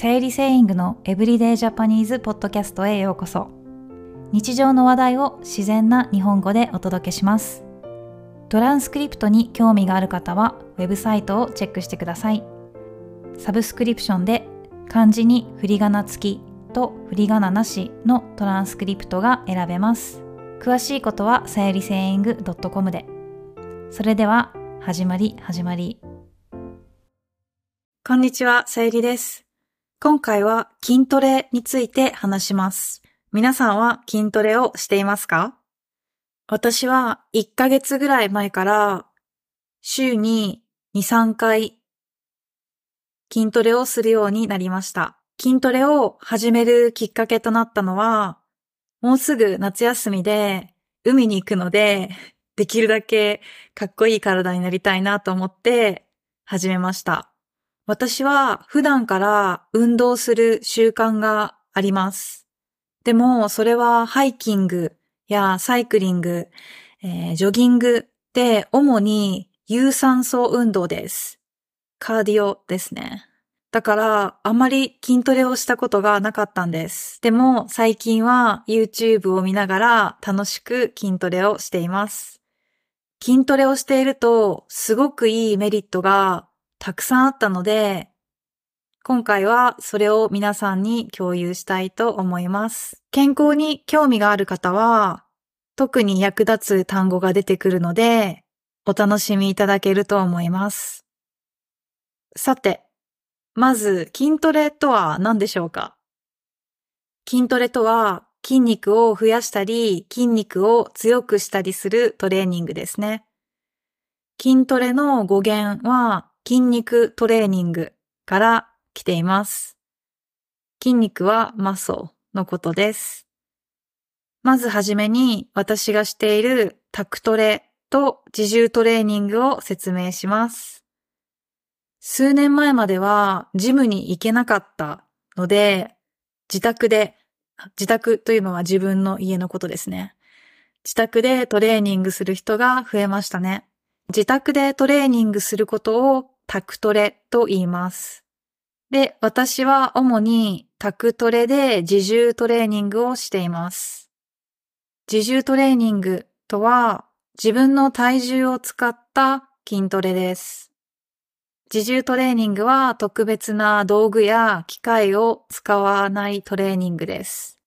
生理セイングのエブリデイジャパニーズポッドキャストへようこそ。日常の話題を自然な日本語でお届けします。トランスクリプトに興味がある方はウェブサイトをチェックしてください。サブスクリプションで漢字に振り仮名付きと振り仮名なしのトランスクリプトが選べます。詳しいことはさゆりセイング .com で。それでは始まり始まり。こんにちは、さゆりです。今回は筋トレについて話します。皆さんは筋トレをしていますか？私は1ヶ月ぐらい前から週に2、3回筋トレをするようになりました。筋トレを始めるきっかけとなったのは、もうすぐ夏休みで海に行くので、できるだけかっこいい体になりたいなと思って始めました。私は普段から運動する習慣があります。でも、それはハイキングやサイクリング、えー、ジョギングで主に有酸素運動です。カーディオですね。だから、あまり筋トレをしたことがなかったんです。でも、最近は YouTube を見ながら楽しく筋トレをしています。筋トレをしていると、すごくいいメリットがたくさんあったので、今回はそれを皆さんに共有したいと思います。健康に興味がある方は、特に役立つ単語が出てくるので、お楽しみいただけると思います。さて、まず筋トレとは何でしょうか？筋トレとは筋肉を増やしたり筋肉を強くしたりするトレーニングですね。筋トレの語源は筋肉トレーニングから来ています。筋肉はマソのことです。まずはじめに私がしているタクトレと自重トレーニングを説明します。数年前まではジムに行けなかったので、自宅で、自宅というのは自分の家のことですね。自宅でトレーニングする人が増えましたね。自宅でトレーニングすることをタクトレと言います。で、私は主にタクトレで自重トレーニングをしています。自重トレーニングとは自分の体重を使った筋トレです。自重トレーニングは特別な道具や機械を使わないトレーニングです。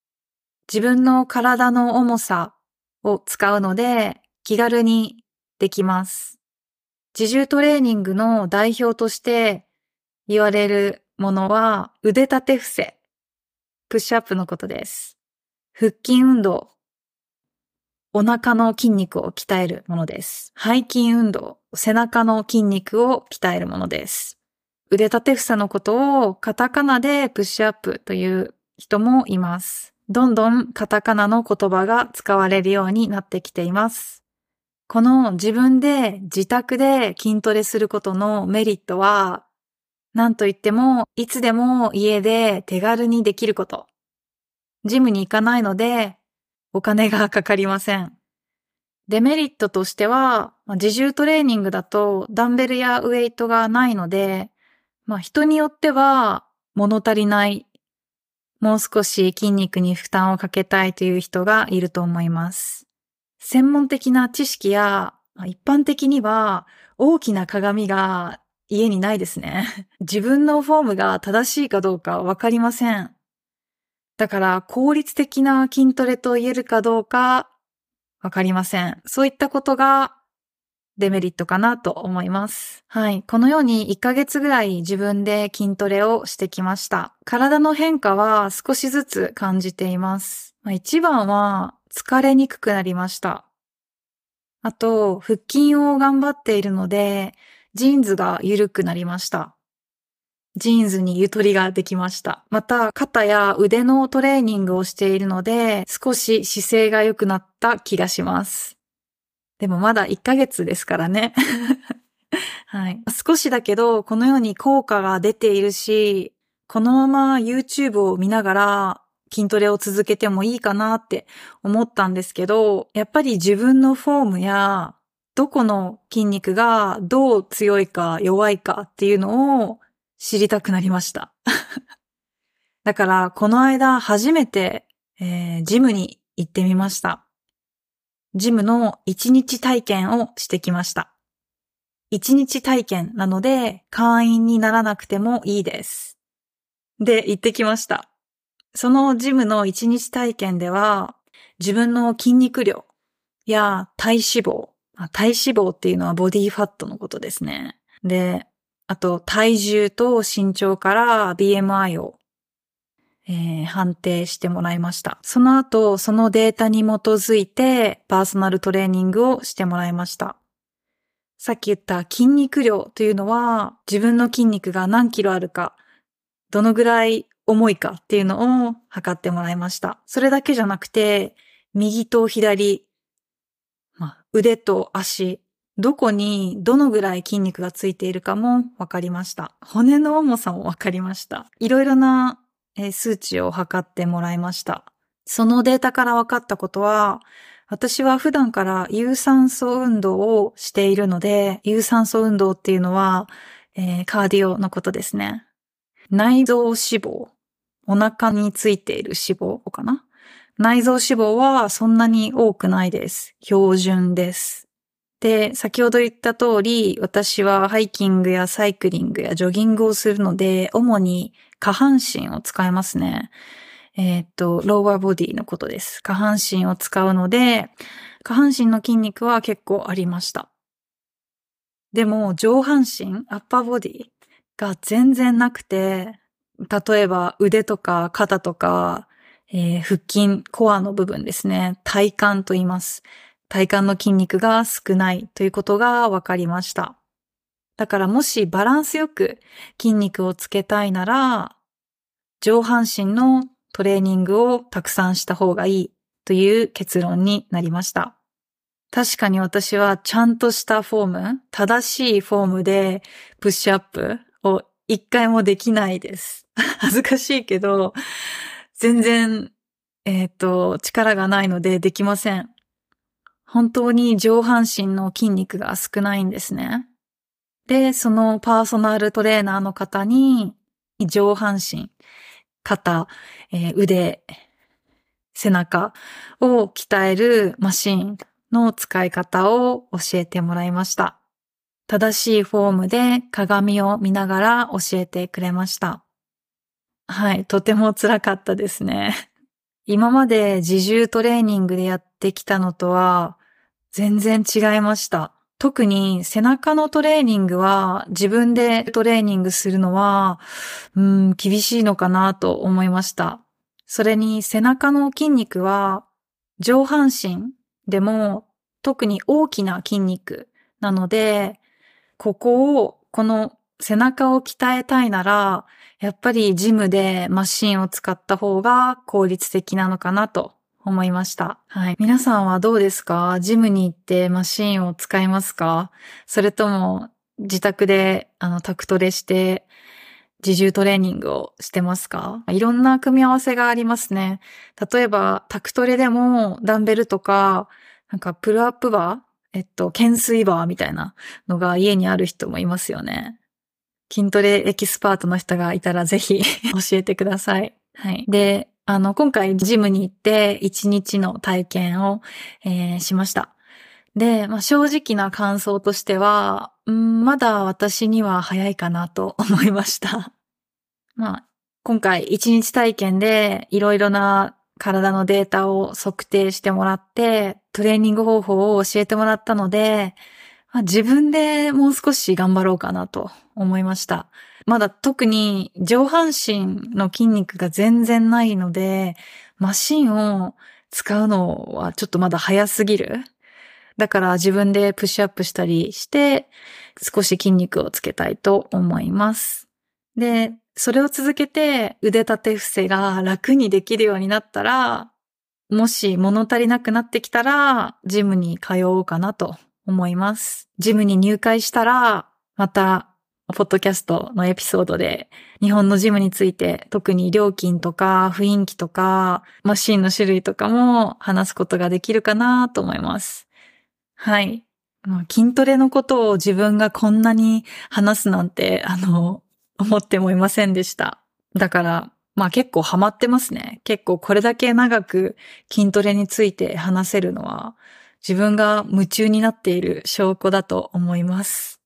自分の体の重さを使うので気軽にできます。自重トレーニングの代表として言われるものは腕立て伏せ、プッシュアップのことです。腹筋運動、お腹の筋肉を鍛えるものです。背筋運動、背中の筋肉を鍛えるものです。腕立て伏せのことをカタカナでプッシュアップという人もいます。どんどんカタカナの言葉が使われるようになってきています。この自分で自宅で筋トレすることのメリットは、なんといっても、いつでも家で手軽にできること。ジムに行かないので、お金がかかりません。デメリットとしては、自重トレーニングだとダンベルやウェイトがないので、まあ人によっては物足りない、もう少し筋肉に負担をかけたいという人がいると思います。専門的な知識や、一般的には大きな鏡が家にないですね。自分のフォームが正しいかどうかわかりません。だから効率的な筋トレと言えるかどうかわかりません。そういったことがデメリットかなと思います。はい。このように1ヶ月ぐらい自分で筋トレをしてきました。体の変化は少しずつ感じています。まあ、一番は疲れにくくなりました。あと、腹筋を頑張っているので、ジーンズが緩くなりました。ジーンズにゆとりができました。また、肩や腕のトレーニングをしているので、少し姿勢が良くなった気がします。でもまだ1ヶ月ですからね。はい。少しだけど、このように効果が出ているし、このまま YouTube を見ながら筋トレを続けてもいいかなって思ったんですけど、やっぱり自分のフォームや、どこの筋肉がどう強いか弱いかっていうのを知りたくなりました。だからこの間初めて、えー、ジムに行ってみました。ジムの1日体験をしてきました。1日体験なので会員にならなくてもいいです。で、行ってきました。そのジムの1日体験では自分の筋肉量や体脂肪、体脂肪っていうのはボディファットのことですね。で、あと体重と身長から BMI をえー、判定してもらいました。その後、そのデータに基づいてパーソナルトレーニングをしてもらいました。さっき言った筋肉量というのは自分の筋肉が何キロあるか、どのぐらい重いかっていうのを測ってもらいました。それだけじゃなくて、右と左、まあ、腕と足、どこにどのぐらい筋肉がついているかもわかりました。骨の重さもわかりました。いろいろな数値を測ってもらいました。そのデータから分かったことは、私は普段から有酸素運動をしているので、有酸素運動っていうのは、えー、カーディオのことですね。内臓脂肪、お腹についている脂肪かな？内臓脂肪はそんなに多くないです。標準です。で、先ほど言った通り、私はハイキングやサイクリングやジョギングをするので、主に下半身を使いますね。えー、っと、ローワーボディのことです。下半身を使うので、下半身の筋肉は結構ありました。でも、上半身、アッパーボディが全然なくて、例えば腕とか肩とか、えー、腹筋、コアの部分ですね。体幹と言います。体幹の筋肉が少ないということが分かりました。だからもしバランスよく筋肉をつけたいなら、上半身のトレーニングをたくさんした方がいいという結論になりました。確かに私はちゃんとしたフォーム、正しいフォームでプッシュアップ一回もできないです。恥ずかしいけど、全然、えっ、ー、と、力がないのでできません。本当に上半身の筋肉が少ないんですね。で、そのパーソナルトレーナーの方に上半身、肩、えー、腕、背中を鍛えるマシンの使い方を教えてもらいました。正しいフォームで鏡を見ながら教えてくれました。はい、とても辛かったですね。今まで自重トレーニングでやってきたのとは全然違いました。特に背中のトレーニングは自分でトレーニングするのは、うん、厳しいのかなと思いました。それに背中の筋肉は上半身でも特に大きな筋肉なので、ここを、この背中を鍛えたいなら、やっぱりジムでマシンを使った方が効率的なのかなと思いました。はい。皆さんはどうですか？ジムに行ってマシンを使いますか？それとも自宅であのタクトレして自重トレーニングをしてますか？いろんな組み合わせがありますね。例えばタクトレでもダンベルとか、なんかプルアップバーえっと、懸垂バーみたいなのが家にある人もいますよね。筋トレエキスパートの人がいたらぜひ 教えてください。はい。で、あの、今回ジムに行って1日の体験を、えー、しました。で、まあ、正直な感想としては、ん、まだ私には早いかなと 思いました。まあ、今回1日体験でいろいろな体のデータを測定してもらって、トレーニング方法を教えてもらったので、まあ、自分でもう少し頑張ろうかなと思いました。まだ特に上半身の筋肉が全然ないので、マシンを使うのはちょっとまだ早すぎる。だから自分でプッシュアップしたりして、少し筋肉をつけたいと思います。で、それを続けて腕立て伏せが楽にできるようになったら、もし物足りなくなってきたら、ジムに通おうかなと思います。ジムに入会したら、またポッドキャストのエピソードで日本のジムについて特に料金とか雰囲気とかマシンの種類とかも話すことができるかなと思います。はい。筋トレのことを自分がこんなに話すなんて、あの、思ってもいませんでした。だから、まあ結構ハマってますね。結構これだけ長く筋トレについて話せるのは自分が夢中になっている証拠だと思います。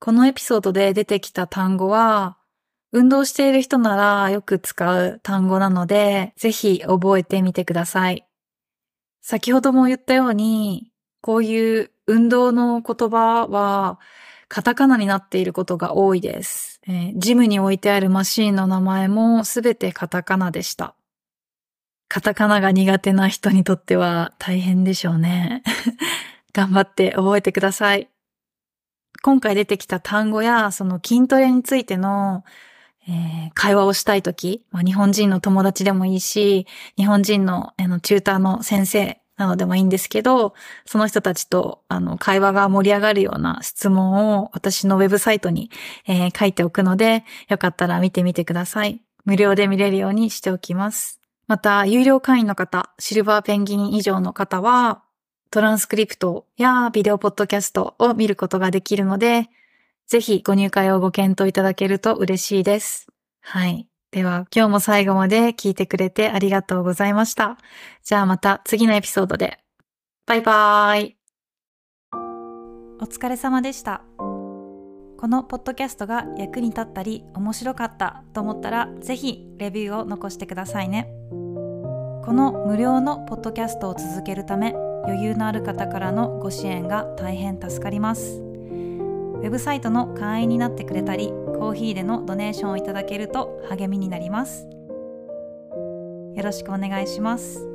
このエピソードで出てきた単語は運動している人ならよく使う単語なのでぜひ覚えてみてください。先ほども言ったようにこういう運動の言葉はカタカナになっていることが多いです。えー、ジムに置いてあるマシーンの名前もすべてカタカナでした。カタカナが苦手な人にとっては大変でしょうね。頑張って覚えてください。今回出てきた単語やその筋トレについての、えー、会話をしたいとき、まあ、日本人の友達でもいいし、日本人のあのチューターの先生なのでもいいんですけど、その人たちと、あの、会話が盛り上がるような質問を私のウェブサイトに、えー、書いておくので、よかったら見てみてください。無料で見れるようにしておきます。また、有料会員の方、シルバーペンギン以上の方は、トランスクリプトやビデオポッドキャストを見ることができるので、ぜひご入会をご検討いただけると嬉しいです。はい。では今日も最後まで聞いてくれてありがとうございました。じゃあまた次のエピソードで。バイバーイ。お疲れ様でした。このポッドキャストが役に立ったり面白かったと思ったらぜひレビューを残してくださいね。この無料のポッドキャストを続けるため余裕のある方からのご支援が大変助かります。ウェブサイトの会員になってくれたりコーヒーでのドネーションをいただけると励みになります。よろしくお願いします。